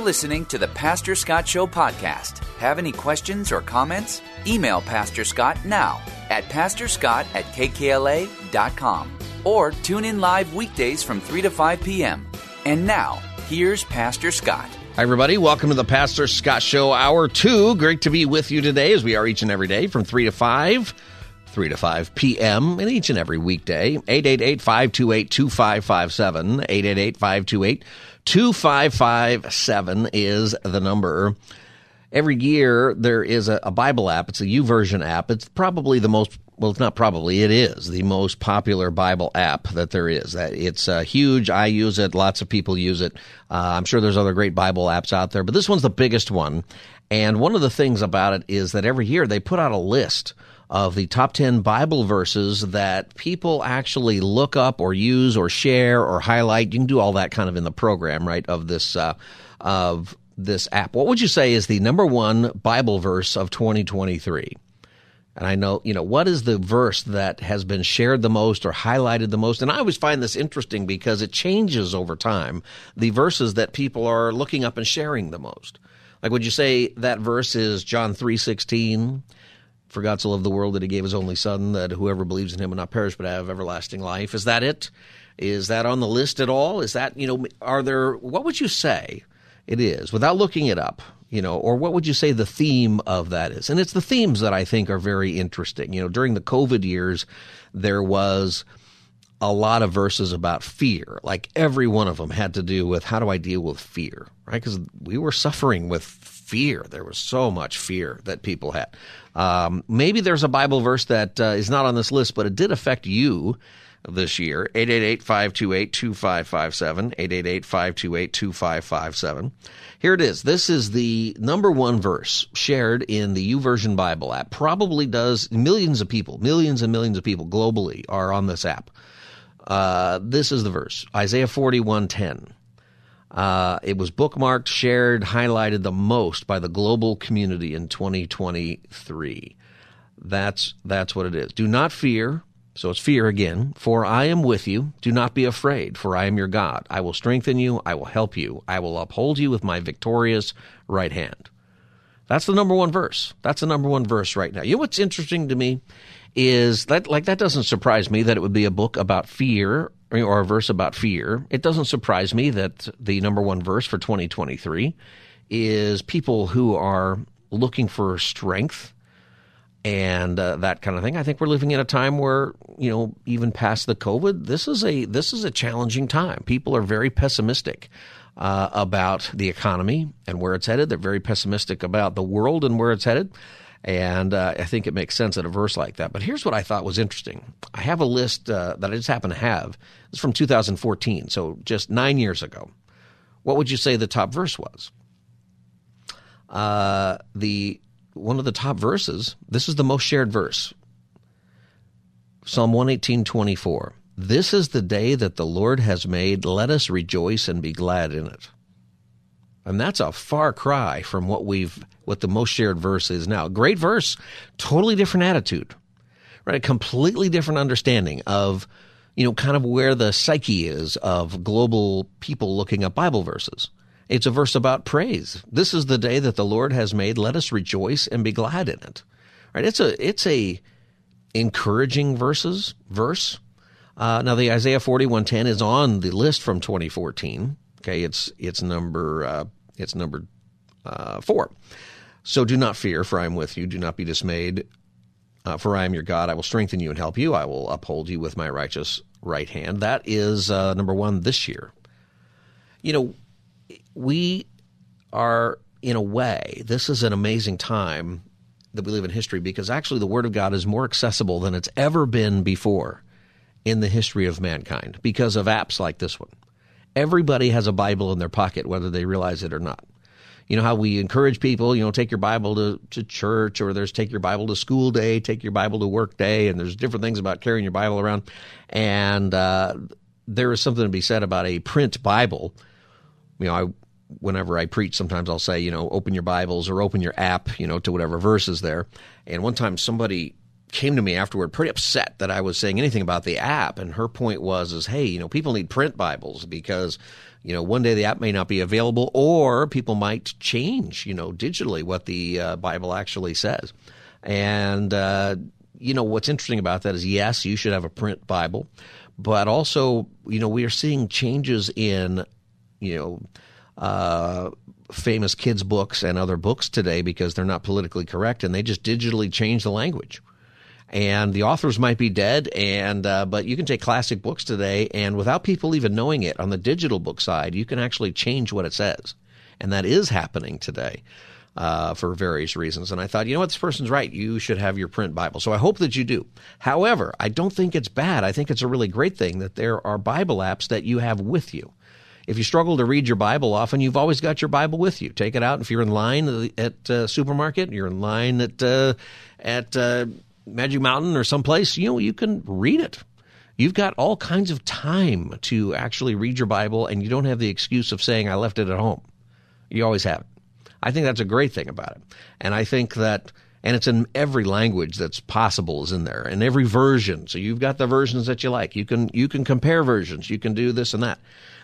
You're listening to the Pastor Scott Show podcast. Have any questions or comments? Email Pastor Scott now at pastorscott at kkla.com or tune in live weekdays from 3 to 5 p.m. And now, here's Pastor Scott. Hi, everybody. Welcome to the Pastor Scott Show, Hour 2. Great to be with you today as we are each and every day from 3 to 5. 3 to 5 p.m. and each and every weekday. 888 528 2557. 888 528 2557 is the number. Every year there is a, a Bible app. It's a YouVersion app. It's probably the most well, it's not probably. It is the most popular Bible app that there is. It's uh, huge. I use it. Lots of people use it. Uh, I'm sure there's other great Bible apps out there, but this one's the biggest one. And one of the things about it is that every year they put out a list of the top 10 Bible verses that people actually look up or use or share or highlight. You can do all that kind of in the program, right? Of this, uh, of this app. What would you say is the number one Bible verse of 2023? And I know, you know, what is the verse that has been shared the most or highlighted the most? And I always find this interesting because it changes over time, the verses that people are looking up and sharing the most. Like, would you say that verse is John 3.16? For God so loved the world that he gave his only son, that whoever believes in him will not perish but have everlasting life. Is that it? Is that on the list at all? Is that, you know, are there, what would you say it is without looking it up? you know, or what would you say the theme of that is? And it's the themes that I think are very interesting. You know, during the COVID years, there was a lot of verses about fear. Like every one of them had to do with how do I deal with fear, right? Because we were suffering with fear. There was so much fear that people had. Um, maybe there's a Bible verse that uh, is not on this list, but it did affect you this year. 888-528-2557, 888-528-2557. Here it is. This is the number one verse shared in the YouVersion Bible app. Probably does millions of people, millions and millions of people globally are on this app. Uh, this is the verse, Isaiah 41:10. Uh, it was bookmarked, shared, highlighted the most by the global community in 2023. That's that's what it is. Do not fear, so it's fear again. For I am with you. Do not be afraid, for I am your God. I will strengthen you. I will help you. I will uphold you with my victorious right hand. That's the number one verse. That's the number one verse right now. You know what's interesting to me is that, like, that doesn't surprise me that it would be a book about fear or a verse about fear. It doesn't surprise me that the number one verse for 2023 is people who are looking for strength and uh, that kind of thing. I think we're living in a time where you know even past the COVID, this is a this is a challenging time. People are very pessimistic. Uh, about the economy and where it's headed. They're very pessimistic about the world and where it's headed. And uh, I think it makes sense at a verse like that. But here's what I thought was interesting. I have a list uh, that I just happen to have. It's from 2014, so just nine years ago. What would you say the top verse was? Uh, the one of the top verses. This is the most shared verse. Psalm 118, 24. This is the day that the Lord has made. Let us rejoice and be glad in it. And that's a far cry from what we've, what the most shared verse is now. Great verse, totally different attitude, right? A completely different understanding of, you know, kind of where the psyche is of global people looking up Bible verses. It's a verse about praise. This is the day that the Lord has made. Let us rejoice and be glad in it. Right? It's a it's a encouraging verses verse. Uh, now the Isaiah forty one ten is on the list from twenty fourteen. Okay, it's it's number uh, it's number uh, four. So do not fear, for I am with you. Do not be dismayed, uh, for I am your God. I will strengthen you and help you. I will uphold you with my righteous right hand. That is uh, number one this year. You know, we are, in a way, this is an amazing time that we live in history because actually the Word of God is more accessible than it's ever been before in the history of mankind because of apps like this one Everybody has a Bible in their pocket, whether they realize it or not. You know how we encourage people, you know, take your Bible to, to church, or there's take your Bible to school day, take your Bible to work day, and there's different things about carrying your Bible around. And uh, there is something to be said about a print Bible. You know, I whenever I preach, sometimes I'll say, you know, open your Bibles or open your app, you know, to whatever verse is there. And one time somebody came to me afterward pretty upset that I was saying anything about the app. And her point was, is, hey, you know, people need print Bibles because, you know, one day the app may not be available or people might change, you know, digitally what the uh, Bible actually says. And, uh, you know, what's interesting about that is, yes, you should have a print Bible, but also, you know, we are seeing changes in, you know, uh, famous kids' books and other books today because they're not politically correct and they just digitally change the language and the authors might be dead and uh, but you can take classic books today and without people even knowing it on the digital book side you can actually change what it says. And that is happening today uh, for various reasons. And i thought you know what? This person's right. You should have your print bible. So i hope that you do. However i don't think it's bad. I think it's a really great thing that there are bible apps that you have with you. If you struggle to read your Bible often, you've always got your Bible with you. Take it out. If you're in line at uh, supermarket, you're in line at uh, at uh, Magic Mountain or someplace, you know, you can read it. You've got all kinds of time to actually read your Bible, and you don't have the excuse of saying, I left it at home. You always have it. I think that's a great thing about it. And I think that, and it's in every language that's possible is in there, and every version. So you've got the versions that you like. You can, you can compare versions. You can do this and that.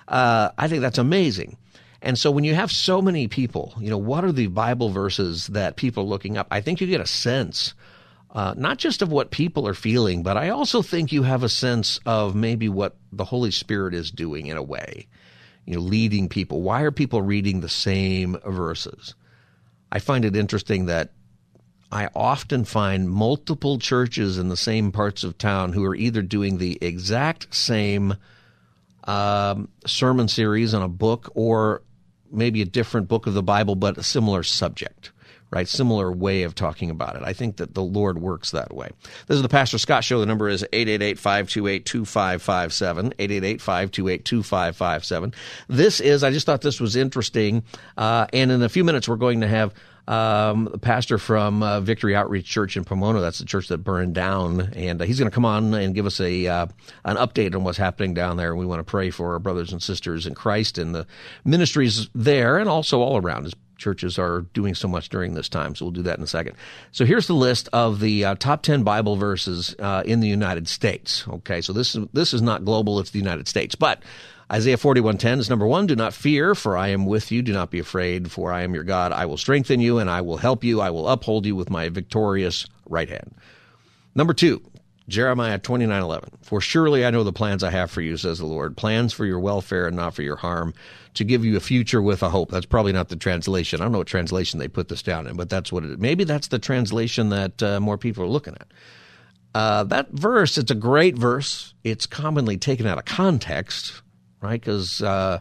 Uh, I think that's amazing. And so when you have so many people, you know, what are the Bible verses that people are looking up? I think you get a sense uh, not just of what people are feeling, but I also think you have a sense of maybe what the Holy Spirit is doing in a way, you know, leading people. Why are people reading the same verses? I find it interesting that I often find multiple churches in the same parts of town who are either doing the exact same um, sermon series on a book or maybe a different book of the Bible, but a similar subject right? Similar way of talking about it. I think that the Lord works that way. This is the Pastor Scott Show. The number is 888-528-2557, 888-528-2557. This is, I just thought this was interesting, uh, and in a few minutes we're going to have um, the pastor from uh, Victory Outreach Church in Pomona. That's the church that burned down, and uh, he's going to come on and give us a uh, an update on what's happening down there. We want to pray for our brothers and sisters in Christ and the ministries there, and also all around. His churches are doing so much during this time. So we'll do that in a second. So here's the list of the uh, top 10 Bible verses uh, in the United States. Okay, so this is, this is not global, it's the United States. But Isaiah 41:10 is number 1, do not fear for I am with you, do not be afraid for I am your God. I will strengthen you and I will help you. I will uphold you with my victorious right hand. Number 2, Jeremiah 29:11 For surely I know the plans I have for you says the Lord plans for your welfare and not for your harm to give you a future with a hope. That's probably not the translation. I don't know what translation they put this down in but that's what it is. Maybe that's the translation that uh, more people are looking at. Uh, that verse it's a great verse. It's commonly taken out of context right? Because uh,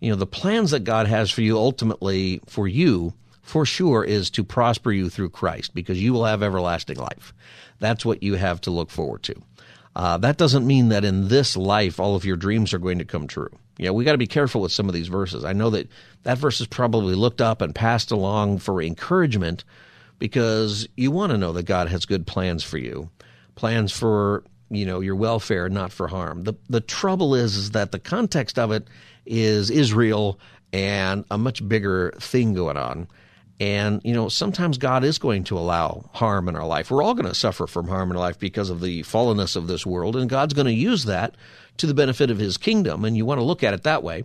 you know the plans that God has for you ultimately for you for sure is to prosper you through Christ because you will have everlasting life that's what you have to look forward to. Uh, that doesn't mean that in this life all of your dreams are going to come true. Yeah, we got to be careful with some of these verses. I know that that verse is probably looked up and passed along for encouragement because you want to know that God has good plans for you, plans for you know your welfare, not for harm. The the trouble is is that the context of it is Israel and a much bigger thing going on. And, you know, sometimes God is going to allow harm in our life. We're all going to suffer from harm in our life because of the fallenness of this world, and God's going to use that to the benefit of his kingdom, and you want to look at it that way.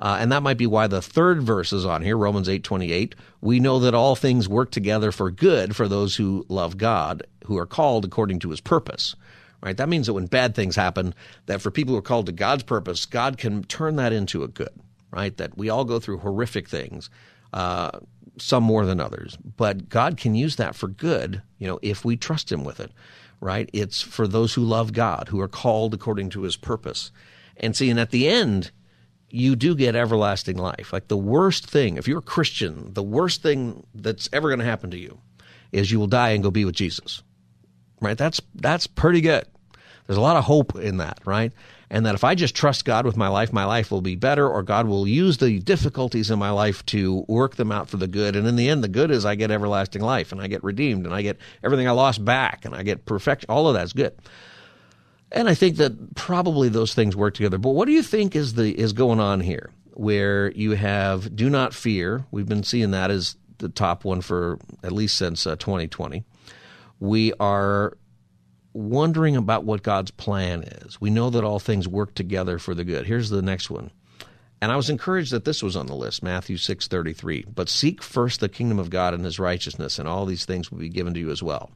Uh, and that might be why the third verse is on here, Romans 8:28. We know that all things work together for good for those who love God, who are called according to his purpose. Right? That means that when bad things happen, that for people who are called to God's purpose, God can turn that into a good. Right? That we all go through horrific things. Uh, some more than others, but God can use that for good, you know, if we trust Him with it, right? It's for those who love God, who are called according to His purpose. And see, and at the end, you do get everlasting life. Like the worst thing, if you're a Christian, the worst thing that's ever going to happen to you is you will die and go be with Jesus, right? That's that's pretty good. There's a lot of hope in that, right? And that if I just trust God with my life, my life will be better, or God will use the difficulties in my life to work them out for the good. And in the end, the good is I get everlasting life and I get redeemed and I get everything I lost back and I get perfection. All of that's good. And I think that probably those things work together. But what do you think is the is going on here? Where you have do not fear. We've been seeing that as the top one for at least since uh, 2020. We are wondering about what God's plan is. We know that all things work together for the good. Here's the next one. And I was encouraged that this was on the list, Matthew 6:33. But seek first the kingdom of God and his righteousness, and all these things will be given to you as well.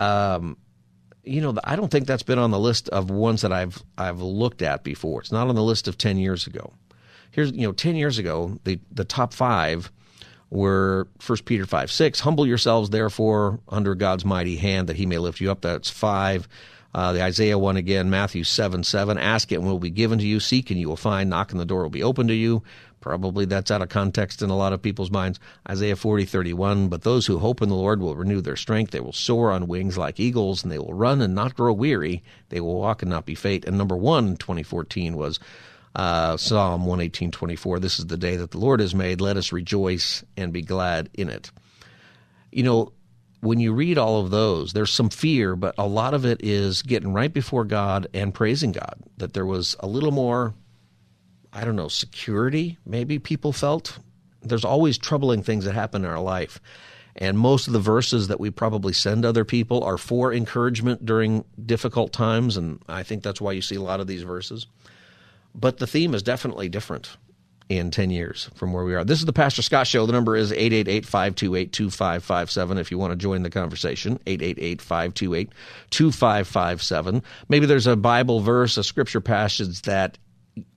Um, you know, I don't think that's been on the list of ones that I've I've looked at before. It's not on the list of 10 years ago. Here's, you know, 10 years ago, the the top 5 were 1 Peter 5 6. Humble yourselves, therefore, under God's mighty hand that he may lift you up. That's 5. Uh, the Isaiah one again, Matthew 7 7. Ask it and it will be given to you. Seek and you will find. Knock and the door will be open to you. Probably that's out of context in a lot of people's minds. Isaiah 40 31. But those who hope in the Lord will renew their strength. They will soar on wings like eagles, and they will run and not grow weary. They will walk and not be faint. And number one in 2014 was uh, Psalm 118:24. This is the day that the Lord has made. Let us rejoice and be glad in it. You know, when you read all of those, there's some fear, but a lot of it is getting right before God and praising God. That there was a little more, I don't know, security, maybe people felt. There's always troubling things that happen in our life. And most of the verses that we probably send other people are for encouragement during difficult times. And I think that's why you see a lot of these verses. But the theme is definitely different in 10 years from where we are. This is the Pastor Scott Show. The number is 888-528-2557 if you want to join the conversation. 888-528-2557. Maybe there's a Bible verse, a scripture passage that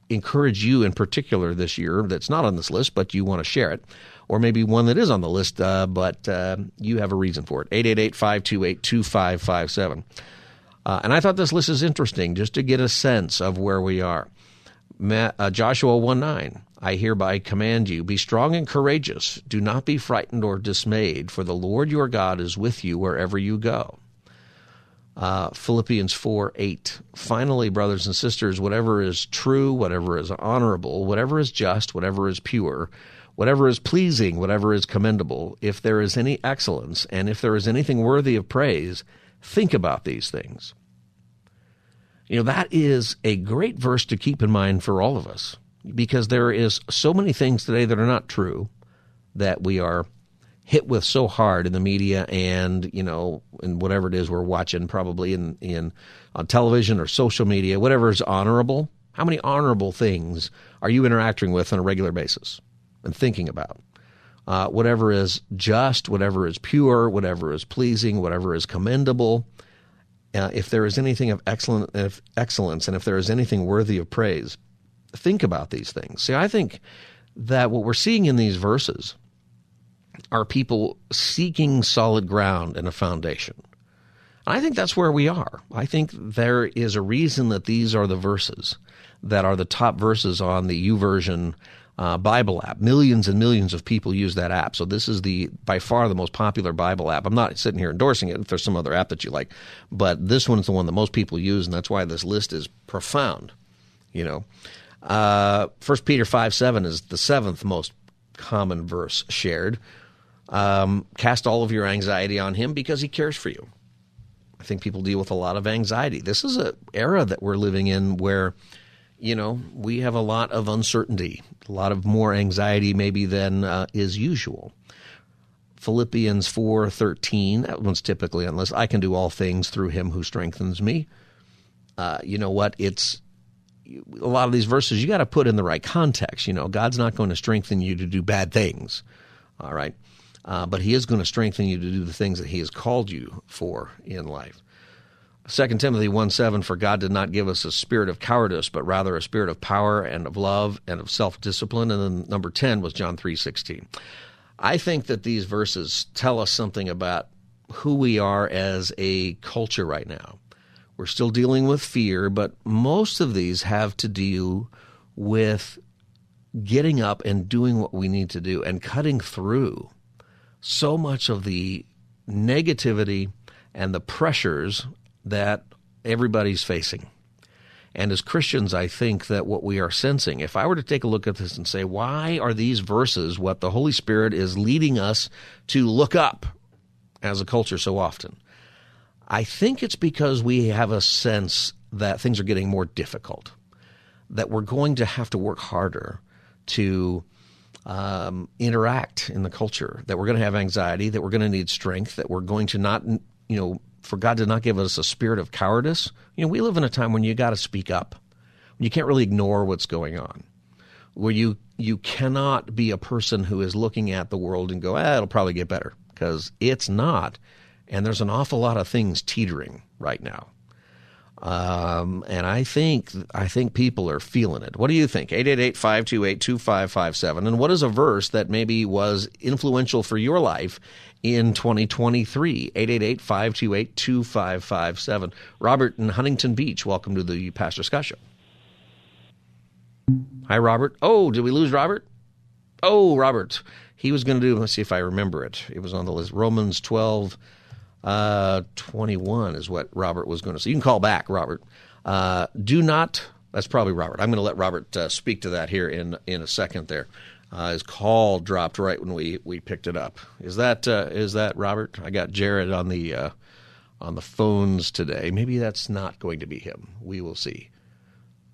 encourage you in particular this year that's not on this list, but you want to share it. Or maybe one that is on the list, uh, but uh, you have a reason for it. 888-528-2557. Uh, and I thought this list is interesting just to get a sense of where we are Joshua 1 9. I hereby command you, be strong and courageous. Do not be frightened or dismayed, for the Lord your God is with you wherever you go. Uh, Philippians 4 8. Finally, brothers and sisters, whatever is true, whatever is honorable, whatever is just, whatever is pure, whatever is pleasing, whatever is commendable, if there is any excellence, and if there is anything worthy of praise, think about these things. You know, that is a great verse to keep in mind for all of us because there is so many things today that are not true that we are hit with so hard in the media and, you know, in whatever it is we're watching probably in, in on television or social media, whatever is honorable. How many honorable things are you interacting with on a regular basis and thinking about? Uh, whatever is just, whatever is pure, whatever is pleasing, whatever is commendable, uh, if there is anything of excellent, excellence and if there is anything worthy of praise, think about these things. See, I think that what we're seeing in these verses are people seeking solid ground and a foundation. I think that's where we are. I think there is a reason that these are the verses that are the top verses on the YouVersion uh, Bible app. Millions and millions of people use that app. So this is the by far the most popular Bible app. I'm not sitting here endorsing it if there's some other app that you like, but this one's the one that most people use, and that's why this list is profound. You know, uh, First Peter five seven is the seventh most common verse shared. Um, cast all of your anxiety on Him because He cares for you. I think people deal with a lot of anxiety. This is an era that we're living in where you know, we have a lot of uncertainty, a lot of more anxiety maybe than uh, is usual. Philippians 4:13, that one's typically unless I can do all things through him who strengthens me. Uh, you know what? It's a lot of these verses you got to put in the right context. You know, God's not going to strengthen you to do bad things. All right. Uh, but he is going to strengthen you to do the things that he has called you for in life. 2 Timothy 1 7, for God did not give us a spirit of cowardice, but rather a spirit of power and of love and of self discipline. And then number 10 was John three sixteen. I think that these verses tell us something about who we are as a culture right now. We're still dealing with fear, but most of these have to do with getting up and doing what we need to do and cutting through so much of the negativity and the pressures that everybody's facing. And as Christians, I think that what we are sensing, if I were to take a look at this and say, why are these verses what the Holy Spirit is leading us to look up as a culture so often? I think it's because we have a sense that things are getting more difficult, that we're going to have to work harder to um, interact in the culture, that we're going to have anxiety, that we're going to need strength, that we're going to not, you know, for God to not give us a spirit of cowardice. You know, we live in a time when you got to speak up. You can't really ignore what's going on. Where you you cannot be a person who is looking at the world and go, ah, it'll probably get better because it's not. And there's an awful lot of things teetering right now. Um, and I think I think people are feeling it. What do you think? 888-528-2557. And what is a verse that maybe was influential for your life in 2023? 888-528-2557. Robert in Huntington Beach, welcome to the Pastor Scott Show. Hi, Robert. Oh, did we lose Robert? Oh, Robert. He was going to do, let's see if I remember it. It was on the list. Romans 12- uh, 21 is what Robert was going to say. You can call back, Robert. Uh, do not, that's probably Robert. I'm going to let Robert uh, speak to that here in, in a second there. Uh, his call dropped right when we, we picked it up. Is that uh, is that Robert? I got Jared on the uh, on the phones today. Maybe that's not going to be him. We will see.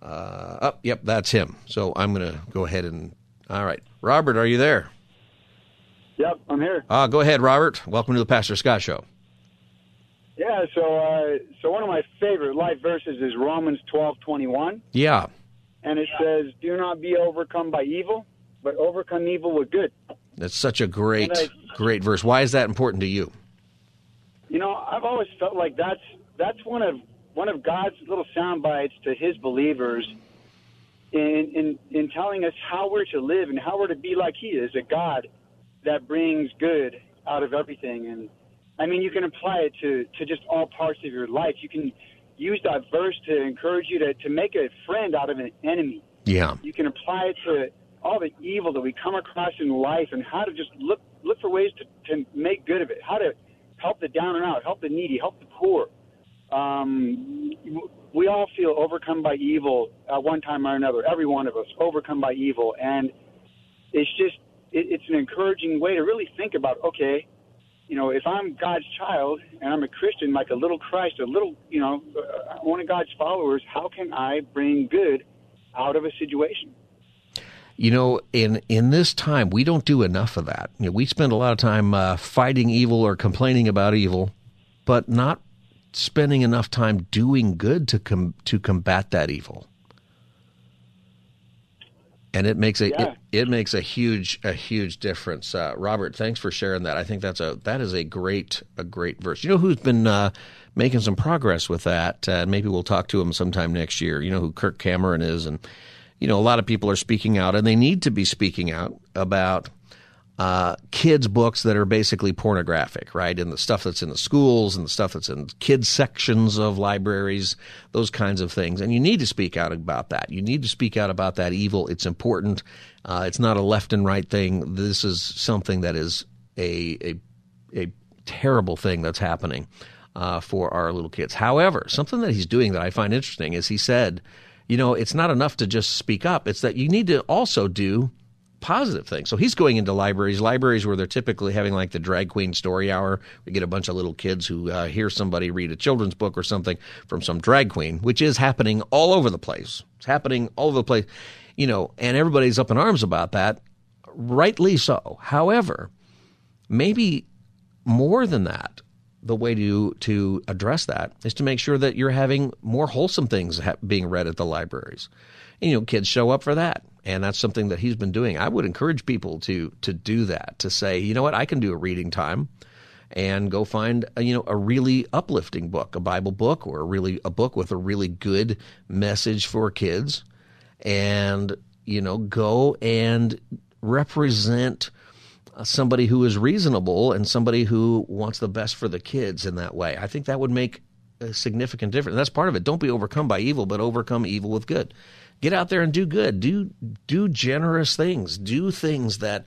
Uh, oh, yep, that's him. So I'm going to go ahead and. All right, Robert, are you there? Yep, I'm here. Uh, go ahead, Robert. Welcome to the Pastor Scott Show. Yeah, so uh, so one of my favorite life verses is Romans twelve twenty one. Yeah. And it says, "Do not be overcome by evil, but overcome evil with good." That's such a great I, great verse. Why is that important to you? You know, I've always felt like that's that's one of one of God's little sound bites to His believers in in in telling us how we're to live and how we're to be like He is, a God that brings good out of everything and I mean, you can apply it to, to just all parts of your life. You can use that verse to encourage you to, to make a friend out of an enemy. Yeah. You can apply it to all the evil that we come across in life and how to just look look for ways to, to make good of it, how to help the down and out, help the needy, help the poor. Um, we all feel overcome by evil at one time or another. Every one of us overcome by evil, and it's just it, it's an encouraging way to really think about okay, you know, if I'm God's child and I'm a Christian, like a little Christ, a little, you know, uh, one of God's followers, how can I bring good out of a situation? You know, in in this time, we don't do enough of that. You know, we spend a lot of time uh, fighting evil or complaining about evil, but not spending enough time doing good to com- to combat that evil and it makes a yeah. it, it, makes a huge a huge difference. Uh, Robert, thanks for sharing that. I think that's a that is a great a great verse. You know who's been uh, making some progress with that? Uh, maybe we'll talk to him sometime next year. You know who Kirk Cameron is, and you know a lot of people are speaking out, and they need to be speaking out about uh, kids' books that are basically pornographic, right? And the stuff that's in the schools and the stuff that's in kids' sections of libraries, those kinds of things. And you need to speak out about that. You need to speak out about that evil. It's important. Uh, it's not a left and right thing. This is something that is a a, a terrible thing that's happening uh, for our little kids. However, something that he's doing that I find interesting is he said, you know, it's not enough to just speak up. It's that you need to also do positive thing. So he's going into libraries, libraries where they're typically having like the drag queen story hour. We get a bunch of little kids who uh, hear somebody read a children's book or something from some drag queen, which is happening all over the place. It's happening all over the place, you know, and everybody's up in arms about that, rightly so. However, maybe more than that, the way to to address that is to make sure that you're having more wholesome things ha- being read at the libraries. And, you know, kids show up for that and that's something that he's been doing. I would encourage people to to do that to say, you know what, I can do a reading time and go find a, you know a really uplifting book, a Bible book or a really a book with a really good message for kids and you know go and represent somebody who is reasonable and somebody who wants the best for the kids in that way. I think that would make a significant difference. That's part of it. Don't be overcome by evil, but overcome evil with good get out there and do good. Do do generous things. Do things that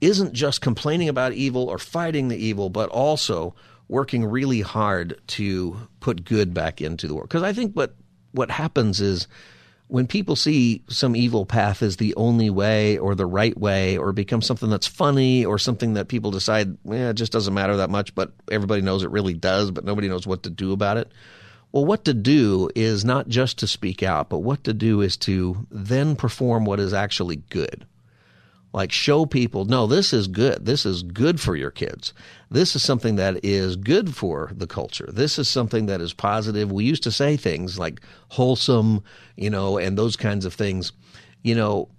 isn't just complaining about evil or fighting the evil, but also working really hard to put good back into the world. Because I think what what happens is when people see some evil path as the only way or the right way or become something that's funny or something that people decide eh, it just doesn't matter that much but everybody knows it really does but nobody knows what to do about it well what to do is not just to speak out but what to do is to then perform what is actually good. Like show people no this is good. This is good for your kids. This is something that is good for the culture. This is something that is positive. We used to say things like wholesome you know and those kinds of things. You know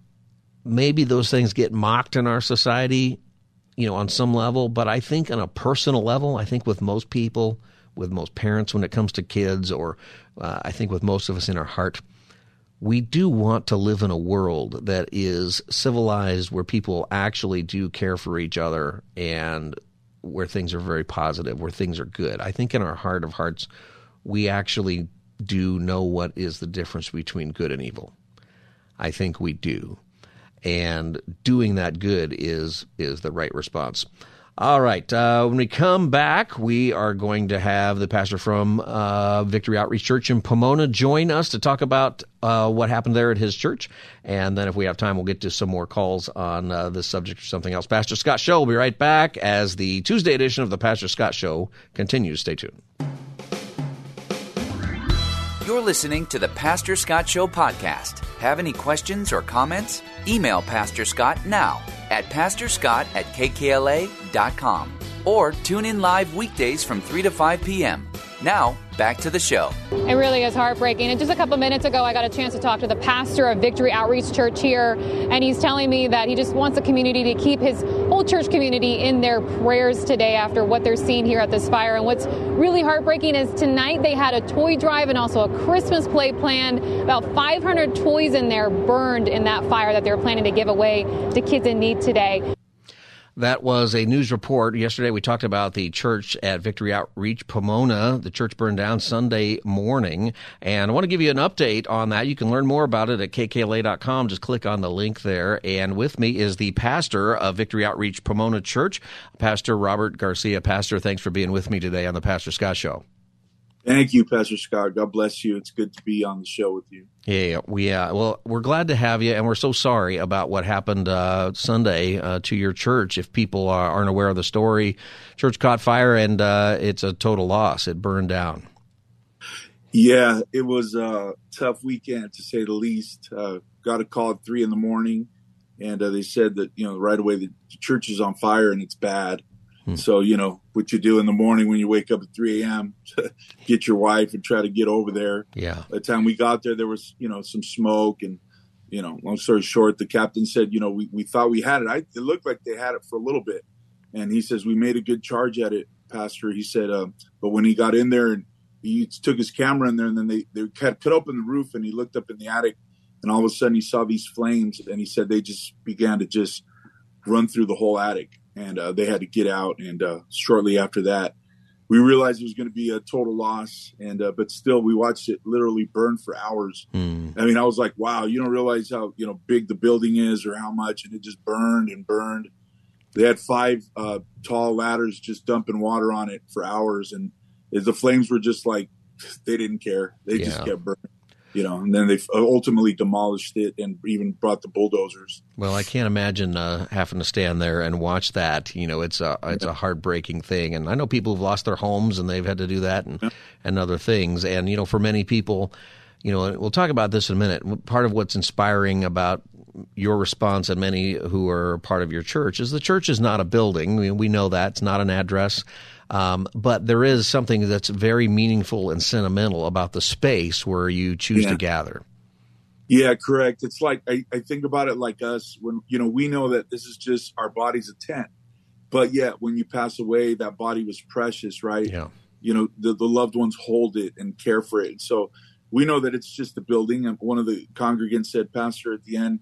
maybe those things get mocked in our society you know on some level but i think on a personal level i think with most people with most parents when it comes to kids or uh, i think with most of us in our heart we do want to live in a world that is civilized where people actually do care for each other and where things are very positive, where things are good. I think in our heart of hearts, we actually do know what is the difference between good and evil. I think we do. And doing that good is is the right response. All right. Uh, when we come back, we are going to have the pastor from uh, Victory Outreach Church in Pomona join us to talk about uh, what happened there at his church. And then, if we have time, we'll get to some more calls on uh, this subject or something else. Pastor Scott Show will be right back as the Tuesday edition of the Pastor Scott Show continues. Stay tuned. You're listening to the Pastor Scott Show podcast. Have any questions or comments? Email Pastor Scott now at pastorscott at kkla.com or tune in live weekdays from 3 to 5 p.m. Now, back to the show. It really is heartbreaking. And just a couple minutes ago, I got a chance to talk to the pastor of Victory Outreach Church here, and he's telling me that he just wants the community to keep his whole church community in their prayers today after what they're seeing here at this fire. And what's really heartbreaking is tonight they had a toy drive and also a Christmas play planned. About 500 toys in there burned in that fire that they're planning to give away to kids in need today. That was a news report. Yesterday we talked about the church at Victory Outreach Pomona. The church burned down Sunday morning. And I want to give you an update on that. You can learn more about it at kkla.com. Just click on the link there. And with me is the pastor of Victory Outreach Pomona Church, Pastor Robert Garcia. Pastor, thanks for being with me today on the Pastor Scott Show. Thank you, Pastor Scott. God bless you. It's good to be on the show with you. Yeah, we uh, well, we're glad to have you, and we're so sorry about what happened uh, Sunday uh, to your church. If people are, aren't aware of the story, church caught fire, and uh, it's a total loss. It burned down. Yeah, it was a tough weekend to say the least. Uh, got a call at three in the morning, and uh, they said that you know right away the church is on fire and it's bad. Hmm. So, you know, what you do in the morning when you wake up at 3 a.m., to get your wife and try to get over there. Yeah. By the time we got there, there was, you know, some smoke. And, you know, long story short, the captain said, you know, we, we thought we had it. I, it looked like they had it for a little bit. And he says, we made a good charge at it, Pastor. He said, uh, but when he got in there and he took his camera in there and then they, they cut, cut open the roof and he looked up in the attic and all of a sudden he saw these flames and he said they just began to just run through the whole attic and uh, they had to get out. And uh, shortly after that, we realized it was going to be a total loss. And uh, but still, we watched it literally burn for hours. Mm. I mean, I was like, wow, you don't realize how you know big the building is or how much, and it just burned and burned. They had five uh, tall ladders just dumping water on it for hours, and the flames were just like they didn't care. They yeah. just kept burning you know, and then they ultimately demolished it and even brought the bulldozers. Well, I can't imagine uh, having to stand there and watch that. You know, it's a it's a heartbreaking thing, and I know people who've lost their homes and they've had to do that and yeah. and other things. And you know, for many people, you know, we'll talk about this in a minute. Part of what's inspiring about your response and many who are part of your church is the church is not a building. We know that it's not an address. Um, but there is something that's very meaningful and sentimental about the space where you choose yeah. to gather. Yeah, correct. It's like I, I, think about it like us when you know we know that this is just our body's a tent, but yet when you pass away, that body was precious, right? Yeah. You know the, the loved ones hold it and care for it. So we know that it's just a building. And one of the congregants said, Pastor, at the end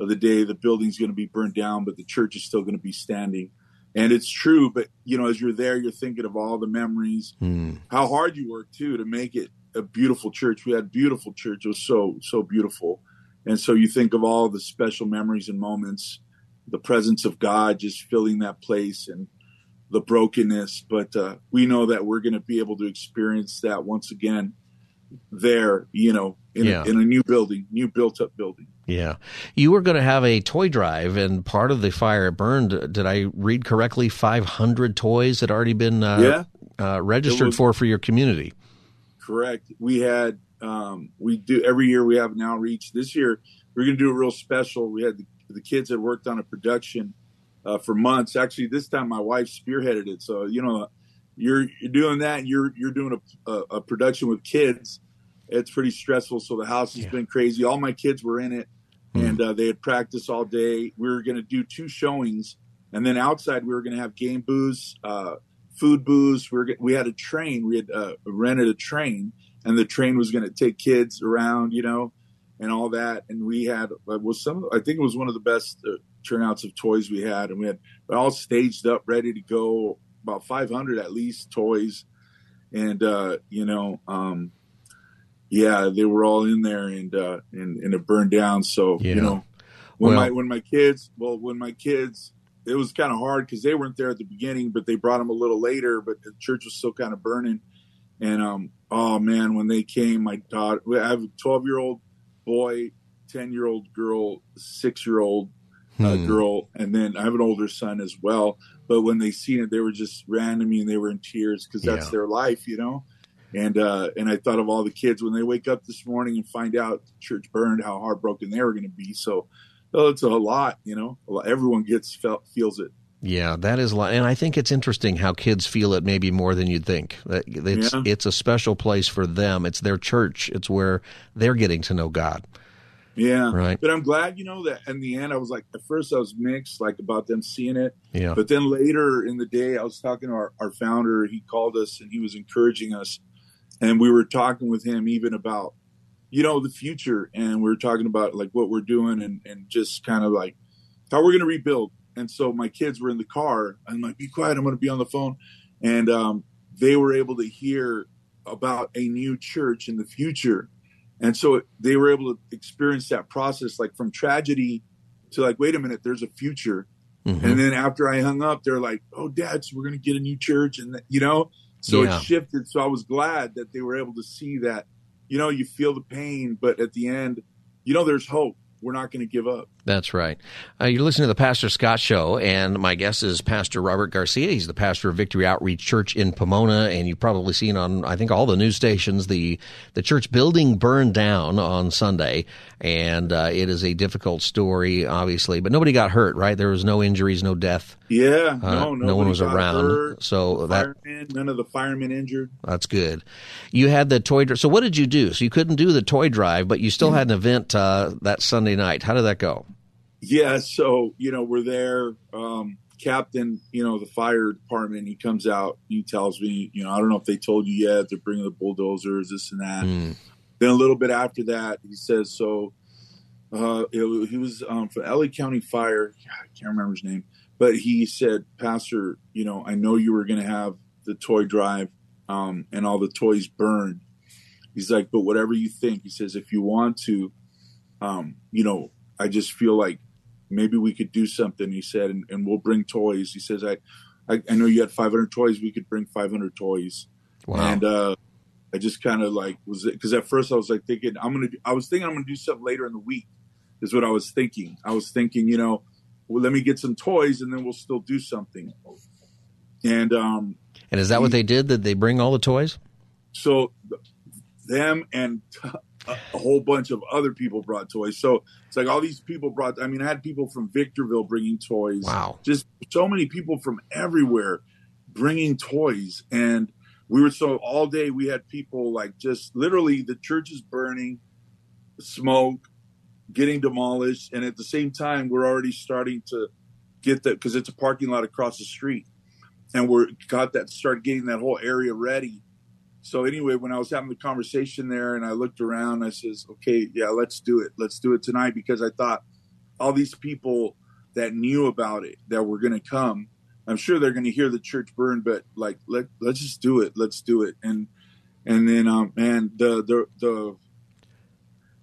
of the day, the building's going to be burned down, but the church is still going to be standing and it's true but you know as you're there you're thinking of all the memories. Mm. how hard you worked too to make it a beautiful church. We had beautiful church. It was so so beautiful. And so you think of all the special memories and moments the presence of god just filling that place and the brokenness, but uh, we know that we're going to be able to experience that once again there, you know, in, Yeah. a, in a new building, new built up building. Yeah. You were going to have a toy drive, and part of the fire burned. Did I read correctly? 500 toys had already been uh, uh, registered was- for for your community. Correct. We had um, we do every year we have an outreach. This year we're going to do a real special. We had the, the kids had worked on a production uh, for months. Actually, this time my wife spearheaded it. So you know, you're you're doing that. And you're you're doing a, a, a production with kids. It's pretty stressful. So the house has been crazy. All my kids were in it, and uh, they had practiced all day. We were going to do two showings, and then outside we were going to have game booths, uh, food booths. We were, we had a train. We had uh, rented a train, and the train was going to take kids around, you know, and all that. And we had uh, was some. I think it was one of the best uh, turnouts of toys we had, and we had all staged up, ready to go. About 500 at least toys, and uh, you know, um, yeah, they were all in there, and uh, and, and it burned down. So Yeah. you know, when Well- my when my kids, well, when my kids, it was kind of hard because they weren't there at the beginning, but they brought them a little later. But the church was still kind of burning, and um, oh man, when they came, my daughter, I have a twelve year old boy, ten year old girl, six year old uh, Hmm. girl, and then I have an older son as well. But when they seen it, they were just ran to me and they were in tears because that's Yeah. their life, you know. And uh, and I thought of all the kids when they wake up this morning and find out the church burned, how heartbroken they were going to be. So, oh, it's a lot, you know. A lot- Everyone gets felt feels it. Yeah, that is, a lot. and I think it's interesting how kids feel it maybe more than you'd think. It's Yeah. it's a special place for them. It's their church. It's where they're getting to know God. Yeah, Right. But I'm glad, you know, that in the end, I was like, at first I was mixed, like about them seeing it. Yeah. But then later in the day, I was talking to our, our founder. He called us and he was encouraging us. And we were talking with him even about, you know, the future. And we were talking about like what we're doing and, and just kind of like how we're going to rebuild. And so my kids were in the car. I'm like, be quiet. I'm going to be on the phone. And um, they were able to hear about a new church in the future. And so they were able to experience that process, like from tragedy to like, wait a minute, there's a future. Mhm. And then after I hung up, they're like, "Oh, Dad, so we're gonna get a new church," and you know, so Yeah. it shifted. So I was glad that they were able to see that. You know, you feel the pain, but at the end, you know, there's hope. We're not going to give up. That's right. Uh, you're listening to the Pastor Scott Show, and my guest is Pastor Robert Garcia. He's the pastor of Victory Outreach Church in Pomona, and you've probably seen on, I think, all the news stations the the church building burned down on Sunday, and uh, it is a difficult story, obviously, but nobody got hurt, right? There was no injuries, no death. Yeah, Uh, no, no one was around, hurt. so that Firemen, none of the firemen injured. that's good. You had the toy. So what did you do? So you couldn't do the toy drive, but you still had an event uh, that Sunday night. How did that go? Yeah, so you know we're there. Um, captain, you know the fire department. He comes out. He tells me, you know, I don't know if they told you yet. They're bringing the bulldozers, this and that. Mm. Then a little bit after that, he says, so uh, it, he was um, for LA County Fire. I can't remember his name, but he said, Pastor, you know, I know you were going to have the toy drive um, and all the toys burned. He's like, but whatever you think, he says, if you want to, um, you know, I just feel like maybe we could do something. He said, and, and we'll bring toys. He says, I, I, I know you had 500 toys. We could bring 500 toys. Wow. And uh, I just kind of like was because at first I was like thinking I'm gonna. Do, I was thinking I'm gonna do something later in the week. Is what I was thinking. I was thinking, you know, well, let me get some toys and then we'll still do something. And um, And is that what they did? Did they bring all the toys? so th- them and a, a whole bunch of other people brought toys. So it's like all these people brought. I mean, I had people from Victorville bringing toys. Wow. Just so many people from everywhere bringing toys, and we were so all day. We had people like just literally the church is burning, smoke, getting demolished, and at the same time we're already starting to get that because it's a parking lot across the street, and we're got that start getting that whole area ready so anyway, when I was having the conversation there and I looked around, I says, okay, yeah, let's do it. Let's do it tonight because I thought all these people that knew about it that were going to come, I'm sure they're going to hear the church burn, but like, let, let's just do it. Let's do it. And, and then, um, man, the, the, the,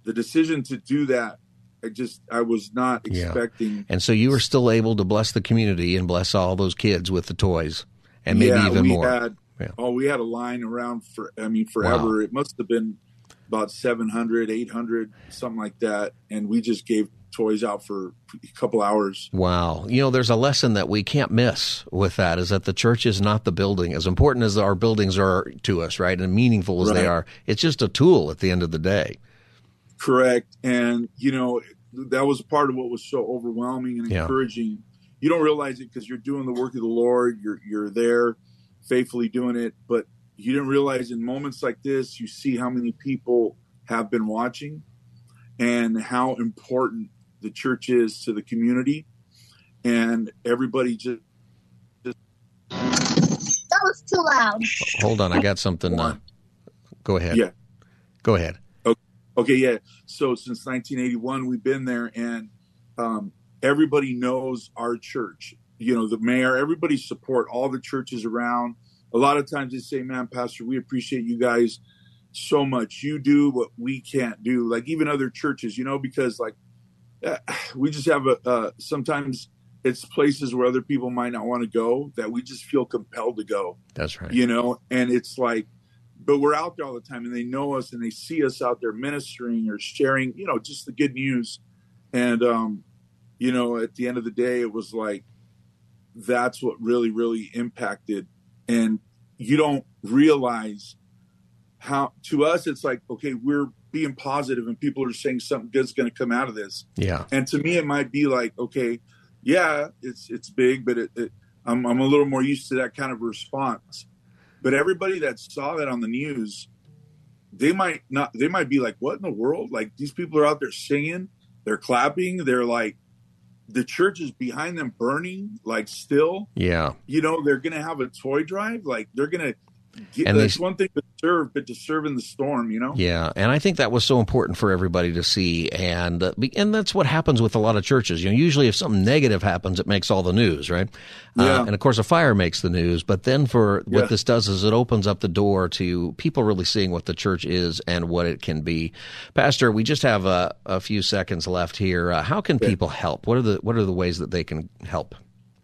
the decision to do that, I just, I was not Yeah. expecting. And so you were still able to bless the community and bless all those kids with the toys. and maybe yeah, even more. Had, Yeah. Oh, we had a line around for, I mean, forever. Wow. It must have been about 700, 800, something like that. And we just gave toys out for a couple hours. Wow. You know, there's a lesson that we can't miss with that is that the church is not the building. As important as our buildings are to us, right, and meaningful as they are, it's just a tool at the end of the day. Correct. And, you know, that was part of what was so overwhelming and Yeah. encouraging. You don't realize it because you're doing the work of the Lord. You're, you're there faithfully doing it. But you didn't realize in moments like this, you see how many people have been watching and how important the church is to the community. And everybody just, That was too loud. Hold on, I got something. Uh, go ahead. Yeah. Go ahead. Okay, yeah. So since 1981, we've been there, and um, everybody knows our church. You know, the mayor, everybody support all the churches around. A lot of times they say, "Man, Pastor, we appreciate you guys so much. You do what we can't do." Like even other churches, you know, because like uh, we just have a uh, sometimes it's places where other people might not want to go that we just feel compelled to go That's right. you know and it's like but we're out there all the time and they know us and they see us out there ministering or sharing you know just the good news and um you know at the end of the day it was like that's what really really impacted. And you don't realize how to us it's like okay we're being positive and people are saying something good's going to come out of this. Yeah. and to me it might be like okay yeah it's it's big but it, it, I'm, I'm a little more used to that kind of response. But everybody that saw that on the news they might not they might be like what in the world? Like these people are out there singing they're clapping they're like the church is behind them burning like still Yeah. you know they're gonna have a toy drive like they're gonna get And it's one thing to serve but to serve in the storm you know Yeah, and I think that was so important for everybody to see, and uh, and that's what happens with a lot of churches. You know, usually if something negative happens, it makes all the news, right? Yeah. Uh, and of course, a fire makes the news. But then, for what Yeah. this does is it opens up the door to people really seeing what the church is and what it can be. Pastor, we just have a, a few seconds left here. Uh, how can people help? What are the what are the ways that they can help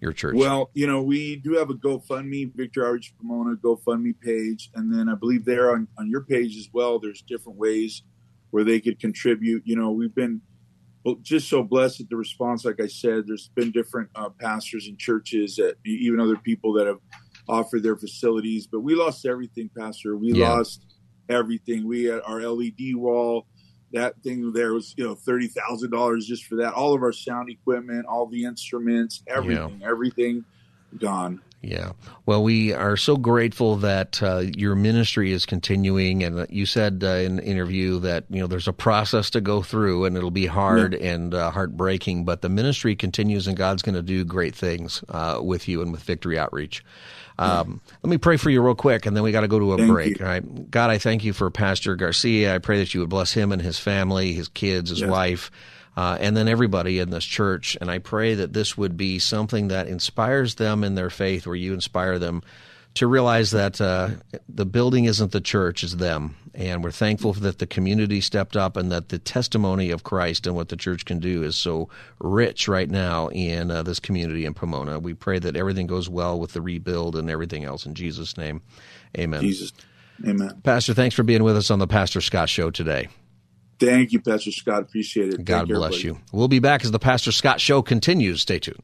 your church? Well, you know, we do have a GoFundMe, Victory Outreach Pomona GoFundMe page. And then I believe there on, on your page as well, there's different ways where they could contribute. You know, we've been well, just so blessed at the response. Like I said, there's been different uh, pastors and churches, that, even other people that have offered their facilities. But we lost everything, Pastor. We Yeah. lost everything. We had our LED wall. That thing there was, you know, thirty thousand dollars just for that. All of our sound equipment, all the instruments, everything, everything gone. Yeah. Well, we are so grateful that uh, your ministry is continuing, and you said uh, in the interview that you know there's a process to go through, and it'll be hard and uh, heartbreaking, but the ministry continues, and God's going to do great things uh, with you and with Victory Outreach. Um, Let me pray for you real quick, and then we got to go to a Thank break. you. All right, God, I thank you for Pastor Garcia. I pray that you would bless him and his family, his kids, his Yes. wife uh, and then everybody in this church. And I pray that this would be something that inspires them in their faith, where you inspire them to realize that uh, the building isn't the church, it's them. And we're thankful that the community stepped up and that the testimony of Christ and what the church can do is so rich right now in uh, this community in Pomona. We pray that everything goes well with the rebuild and everything else in Jesus' name. Amen. Jesus. Amen. Pastor, thanks for being with us on the Pastor Scott Show today. Thank you, Pastor Scott. Appreciate it. God Thank bless everybody. you. We'll be back as the Pastor Scott Show continues. Stay tuned.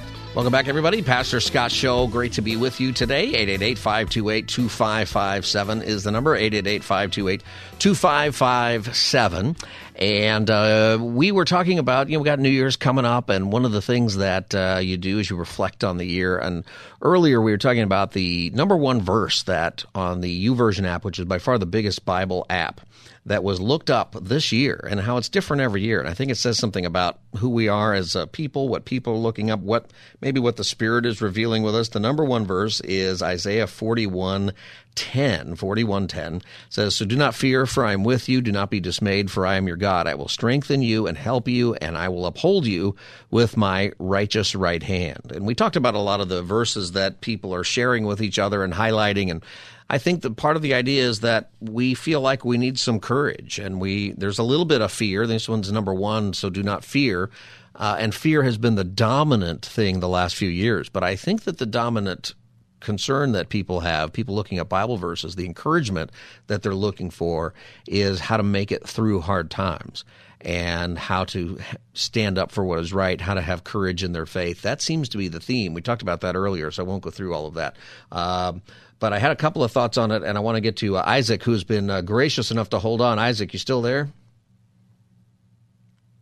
Welcome back, everybody. Pastor Scott Show. Great to be with you today. 888 528 2557 is the number 888 528 2557. And uh, we were talking about, you know, we got New Year's coming up, and one of the things that uh, you do is you reflect on the year. And earlier we were talking about the number one verse that on the YouVersion app, which is by far the biggest Bible app, that was looked up this year and how it's different every year. And I think it says something about who we are as a people, what people are looking up, what maybe what the Spirit is revealing with us. The number one verse is Isaiah 41 10, 4110 says, So do not fear, for I am with you. Do not be dismayed, for I am your God. I will strengthen you and help you, and I will uphold you with my righteous right hand. And we talked about a lot of the verses that people are sharing with each other and highlighting. And I think that part of the idea is that we feel like we need some courage, and we there's a little bit of fear. This one's number one, so do not fear. Uh, and fear has been the dominant thing the last few years. But I think that the dominant concern that people have, people looking at Bible verses, the encouragement that they're looking for is how to make it through hard times and how to stand up for what is right, how to have courage in their faith. That seems to be the theme. We talked about that earlier, so I won't go through all of that. Um, but I had a couple of thoughts on it, and I want to get to uh, Isaac, who's been uh, gracious enough to hold on. Isaac, you still there?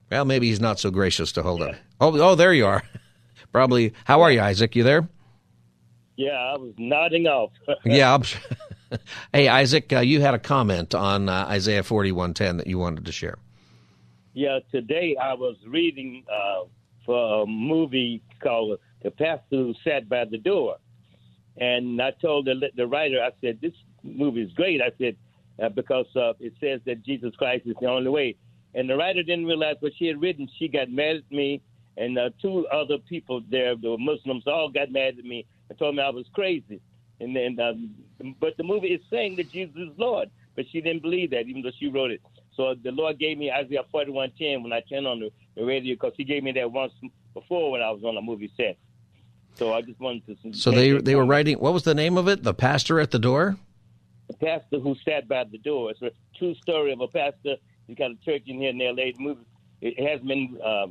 Well, maybe he's not so gracious to hold on. Oh, oh, there you are. Probably. How are you, Isaac? You there? Yeah, I was nodding off. yeah. hey, Isaac, uh, you had a comment on uh, Isaiah 41:10 that you wanted to share. Yeah, today I was reading uh, for a movie called The Pastor Who Sat by the Door. And I told the, the writer, I said, this movie is great. I said, uh, because uh, it says that Jesus Christ is the only way. And the writer didn't realize what she had written. She got mad at me, and uh, two other people there, the Muslims, all got mad at me and told me I was crazy. And then, um, but the movie is saying that Jesus is Lord, but she didn't believe that, even though she wrote it. So the Lord gave me Isaiah 41:10 when I turned on the, the radio, because He gave me that once before when I was on a movie set. So I just wanted to. So they they were writing. What was the name of it? The pastor at the door. The pastor who sat by the door. It's a true story of a pastor. He's got a church in here in L.A. The movie it hasn't been uh,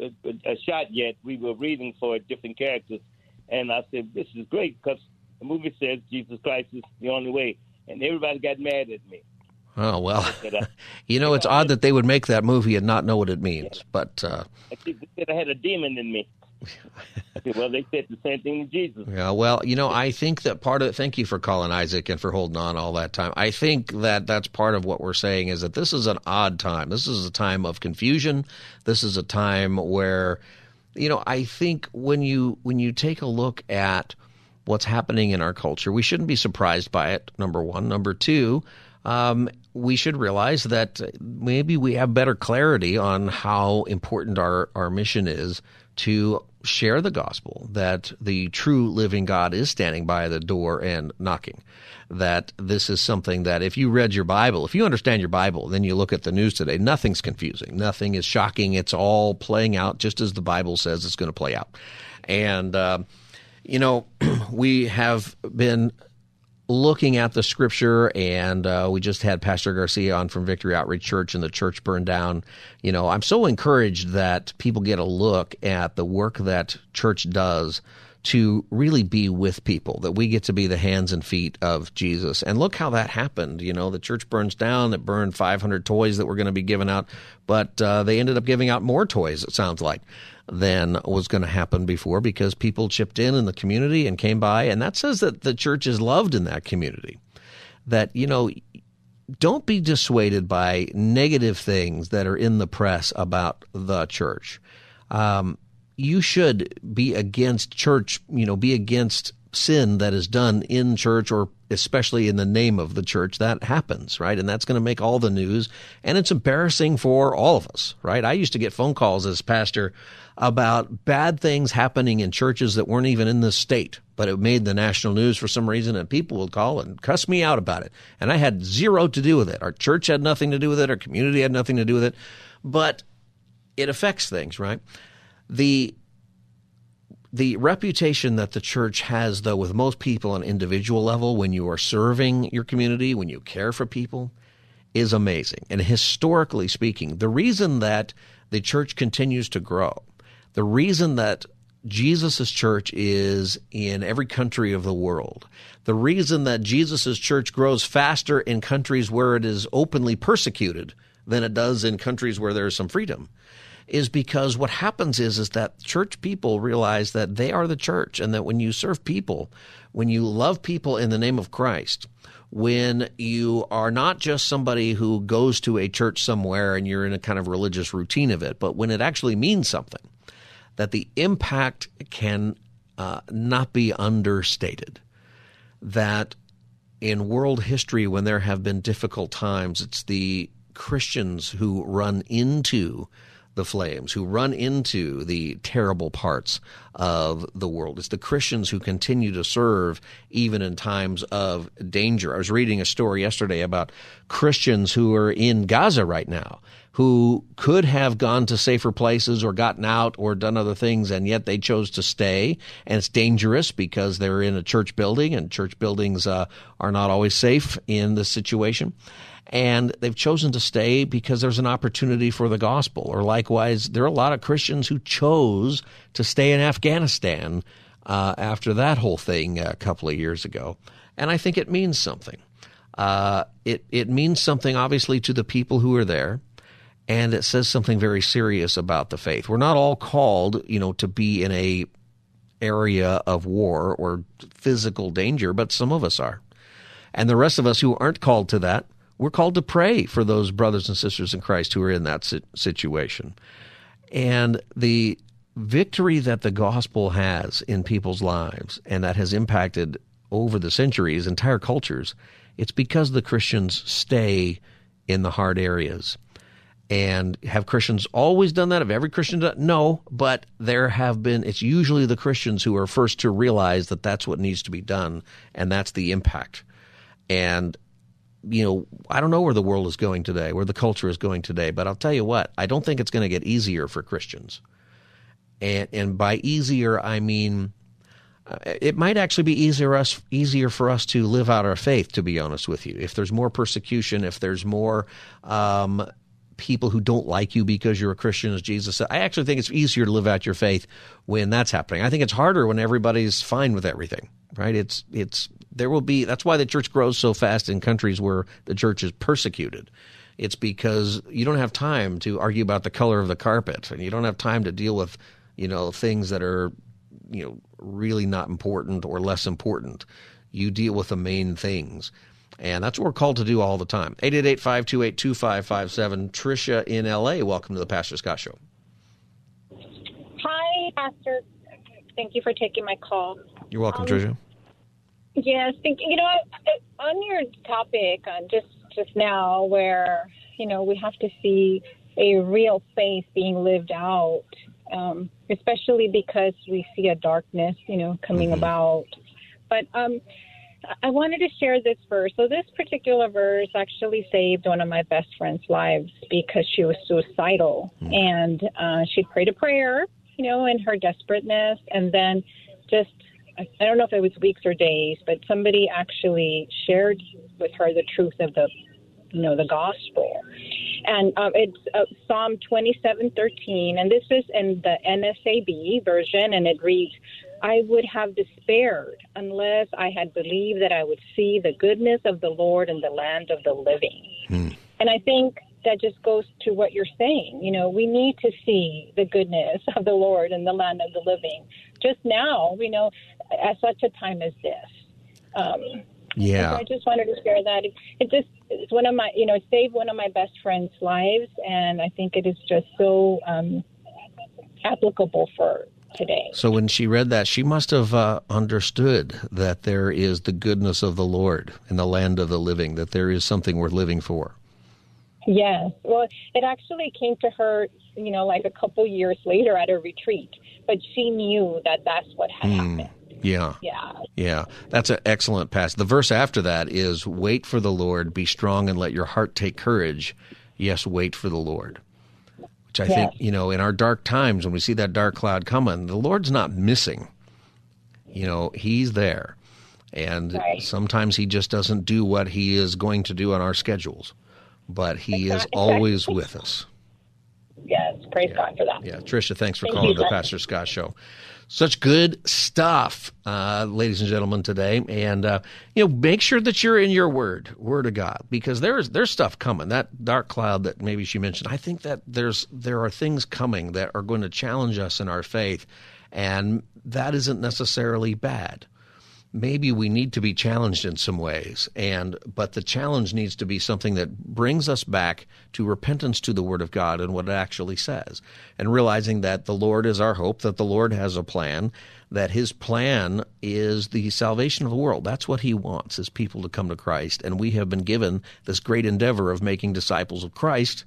a, a shot yet. We were reading for different characters, and I said, this is great because the movie says Jesus Christ is the only way. And everybody got mad at me. Oh, well, you know, well, they said the same thing to Jesus. Yeah, well, you know, I think that part of thank you for calling Isaac and for holding on all that time. I think that that's part of what we're saying is that this is an odd time. This is a time of confusion. This is a time where you know, I think when you when you take a look at what's happening in our culture, we shouldn't be surprised by it. Number one, number two, um, we should realize that maybe we have better clarity on how important our our mission is to share the gospel that the true living God is standing by the door and knocking. That this is something that if you read your Bible, if you understand your Bible, then you look at the news today, nothing's confusing. Nothing is shocking. It's all playing out just as the Bible says it's going to play out. And, uh, you know, we have been looking at the scripture, and uh, we just had Pastor Garcia on from Victory Outreach Church, and the church burned down. You know, I'm so encouraged that people get a look at the work that church does to really be with people, that we get to be the hands and feet of Jesus. And look how that happened. You know, the church burns down, it burned 500 toys that were going to be given out, but uh, they ended up giving out more toys, it sounds like than was going to happen before because people chipped in in the community and came by. And that says that the church is loved in that community. That, you know, don't be dissuaded by negative things that are in the press about the church. Um, you should be against church, you know, be against sin that is done in church or especially in the name of the church, that happens, right? And that's going to make all the news. And it's embarrassing for all of us, right? I used to get phone calls as pastor about bad things happening in churches that weren't even in the state, but it made the national news for some reason, and people would call and cuss me out about it. And I had zero to do with it. Our church had nothing to do with it. Our community had nothing to do with it. But it affects things, right? The the reputation that the church has, though, with most people on individual level, when you are serving your community, when you care for people, is amazing. And historically speaking, the reason that the church continues to grow the reason that Jesus' church is in every country of the world. The reason that Jesus' church grows faster in countries where it is openly persecuted than it does in countries where there is some freedom is because what happens is is that church people realize that they are the church and that when you serve people, when you love people in the name of Christ, when you are not just somebody who goes to a church somewhere and you're in a kind of religious routine of it, but when it actually means something, that the impact can uh, not be understated. That in world history, when there have been difficult times, it's the Christians who run into the flames, who run into the terrible parts of the world. It's the Christians who continue to serve even in times of danger. I was reading a story yesterday about Christians who are in Gaza right now who could have gone to safer places or gotten out or done other things, and yet they chose to stay. And it's dangerous because they're in a church building, and church buildings uh, are not always safe in this situation. And they've chosen to stay because there's an opportunity for the gospel. Or likewise, there are a lot of Christians who chose to stay in Afghanistan uh, after that whole thing a couple of years ago. And I think it means something. Uh, it it means something obviously to the people who are there and it says something very serious about the faith. We're not all called, you know, to be in a area of war or physical danger, but some of us are. And the rest of us who aren't called to that, we're called to pray for those brothers and sisters in Christ who are in that situation. And the victory that the gospel has in people's lives and that has impacted over the centuries entire cultures, it's because the Christians stay in the hard areas. And have Christians always done that? Have every Christian done? No, but there have been. It's usually the Christians who are first to realize that that's what needs to be done, and that's the impact. And you know, I don't know where the world is going today, where the culture is going today, but I'll tell you what, I don't think it's going to get easier for Christians. And and by easier, I mean uh, it might actually be easier us easier for us to live out our faith. To be honest with you, if there's more persecution, if there's more um, people who don't like you because you're a Christian, as Jesus said. I actually think it's easier to live out your faith when that's happening. I think it's harder when everybody's fine with everything, right? It's it's there will be that's why the church grows so fast in countries where the church is persecuted. It's because you don't have time to argue about the color of the carpet, and you don't have time to deal with you know things that are you know really not important or less important. You deal with the main things. And that's what we're called to do all the time. 888 528 2557. Tricia in LA, welcome to the Pastor Scott Show. Hi, Pastor. Thank you for taking my call. You're welcome, um, Tricia. Yes, you. Know, on your topic, uh, just just now, where you know we have to see a real faith being lived out, um, especially because we see a darkness, you know, coming mm-hmm. about. But um, I wanted to share this verse. So, this particular verse actually saved one of my best friend's lives because she was suicidal. Mm. And uh, she prayed a prayer, you know, in her desperateness. And then just, I don't know if it was weeks or days, but somebody actually shared with her the truth of the, you know, the gospel. And um, it's uh, Psalm 27:13, and this is in the NASB version, and it reads, I would have despaired unless I had believed that I would see the goodness of the Lord in the land of the living. Hmm. And I think that just goes to what you're saying. You know, we need to see the goodness of the Lord in the land of the living. Just now, you know, at such a time as this. Um, yeah. So I just wanted to share that. It, it just it's one of my, you know, it saved one of my best friends' lives, and I think it is just so um, applicable for today. So when she read that, she must have uh, understood that there is the goodness of the Lord in the land of the living, that there is something worth living for. Yes. Well, it actually came to her, you know, like a couple years later at a retreat, but she knew that that's what had mm. happened. Yeah. Yeah. Yeah. That's an excellent pass. The verse after that is wait for the Lord, be strong and let your heart take courage. Yes, wait for the Lord which I yes. think, you know, in our dark times when we see that dark cloud coming, the Lord's not missing. You know, He's there. And right. sometimes He just doesn't do what He is going to do on our schedules, but He exactly. is always with us. Yes, praise yeah. God for that. Yeah, Tricia, thanks for Thank calling the Pastor Scott Show. Such good stuff, uh, ladies and gentlemen, today. And uh, you know, make sure that you're in your word, word of God, because there's there's stuff coming. That dark cloud that maybe she mentioned. I think that there's there are things coming that are going to challenge us in our faith, and that isn't necessarily bad maybe we need to be challenged in some ways and but the challenge needs to be something that brings us back to repentance to the word of God and what it actually says and realizing that the Lord is our hope that the Lord has a plan that his plan is the salvation of the world that's what he wants is people to come to Christ and we have been given this great endeavor of making disciples of Christ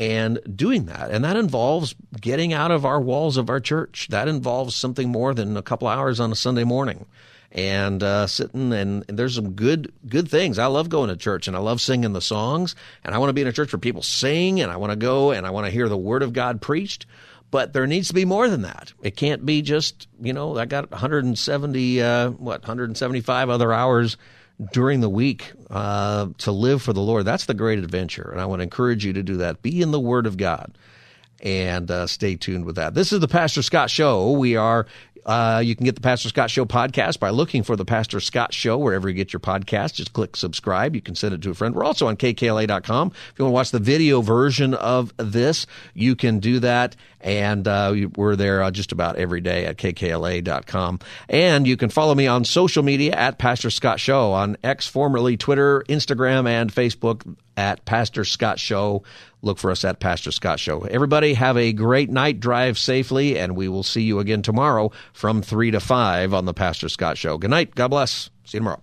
and doing that. And that involves getting out of our walls of our church. That involves something more than a couple hours on a Sunday morning and uh, sitting and, and, there's some good good things. I love going to church and I love singing the songs and I want to be in a church where people sing and I want to go and I want to hear the word of God preached. But there needs to be more than that. It can't be just you know I got 170 uh, what 175 other hours during the week uh, to live for the Lord. That's the great adventure, and I want to encourage you to do that. Be in the Word of God and uh, stay tuned with that. This is the Pastor Scott Show. We are uh, you can get the Pastor Scott Show podcast by looking for the Pastor Scott Show wherever you get your podcast. Just click subscribe. You can send it to a friend. We're also on kkla.com. If you want to watch the video version of this, you can do that. And uh, we're there uh, just about every day at kkla.com. And you can follow me on social media at Pastor Scott Show on X, formerly Twitter, Instagram, and Facebook at Pastor Scott Show. Look for us at Pastor Scott Show. Everybody have a great night. Drive safely, and we will see you again tomorrow from 3 to 5 on the Pastor Scott Show. Good night. God bless. See you tomorrow.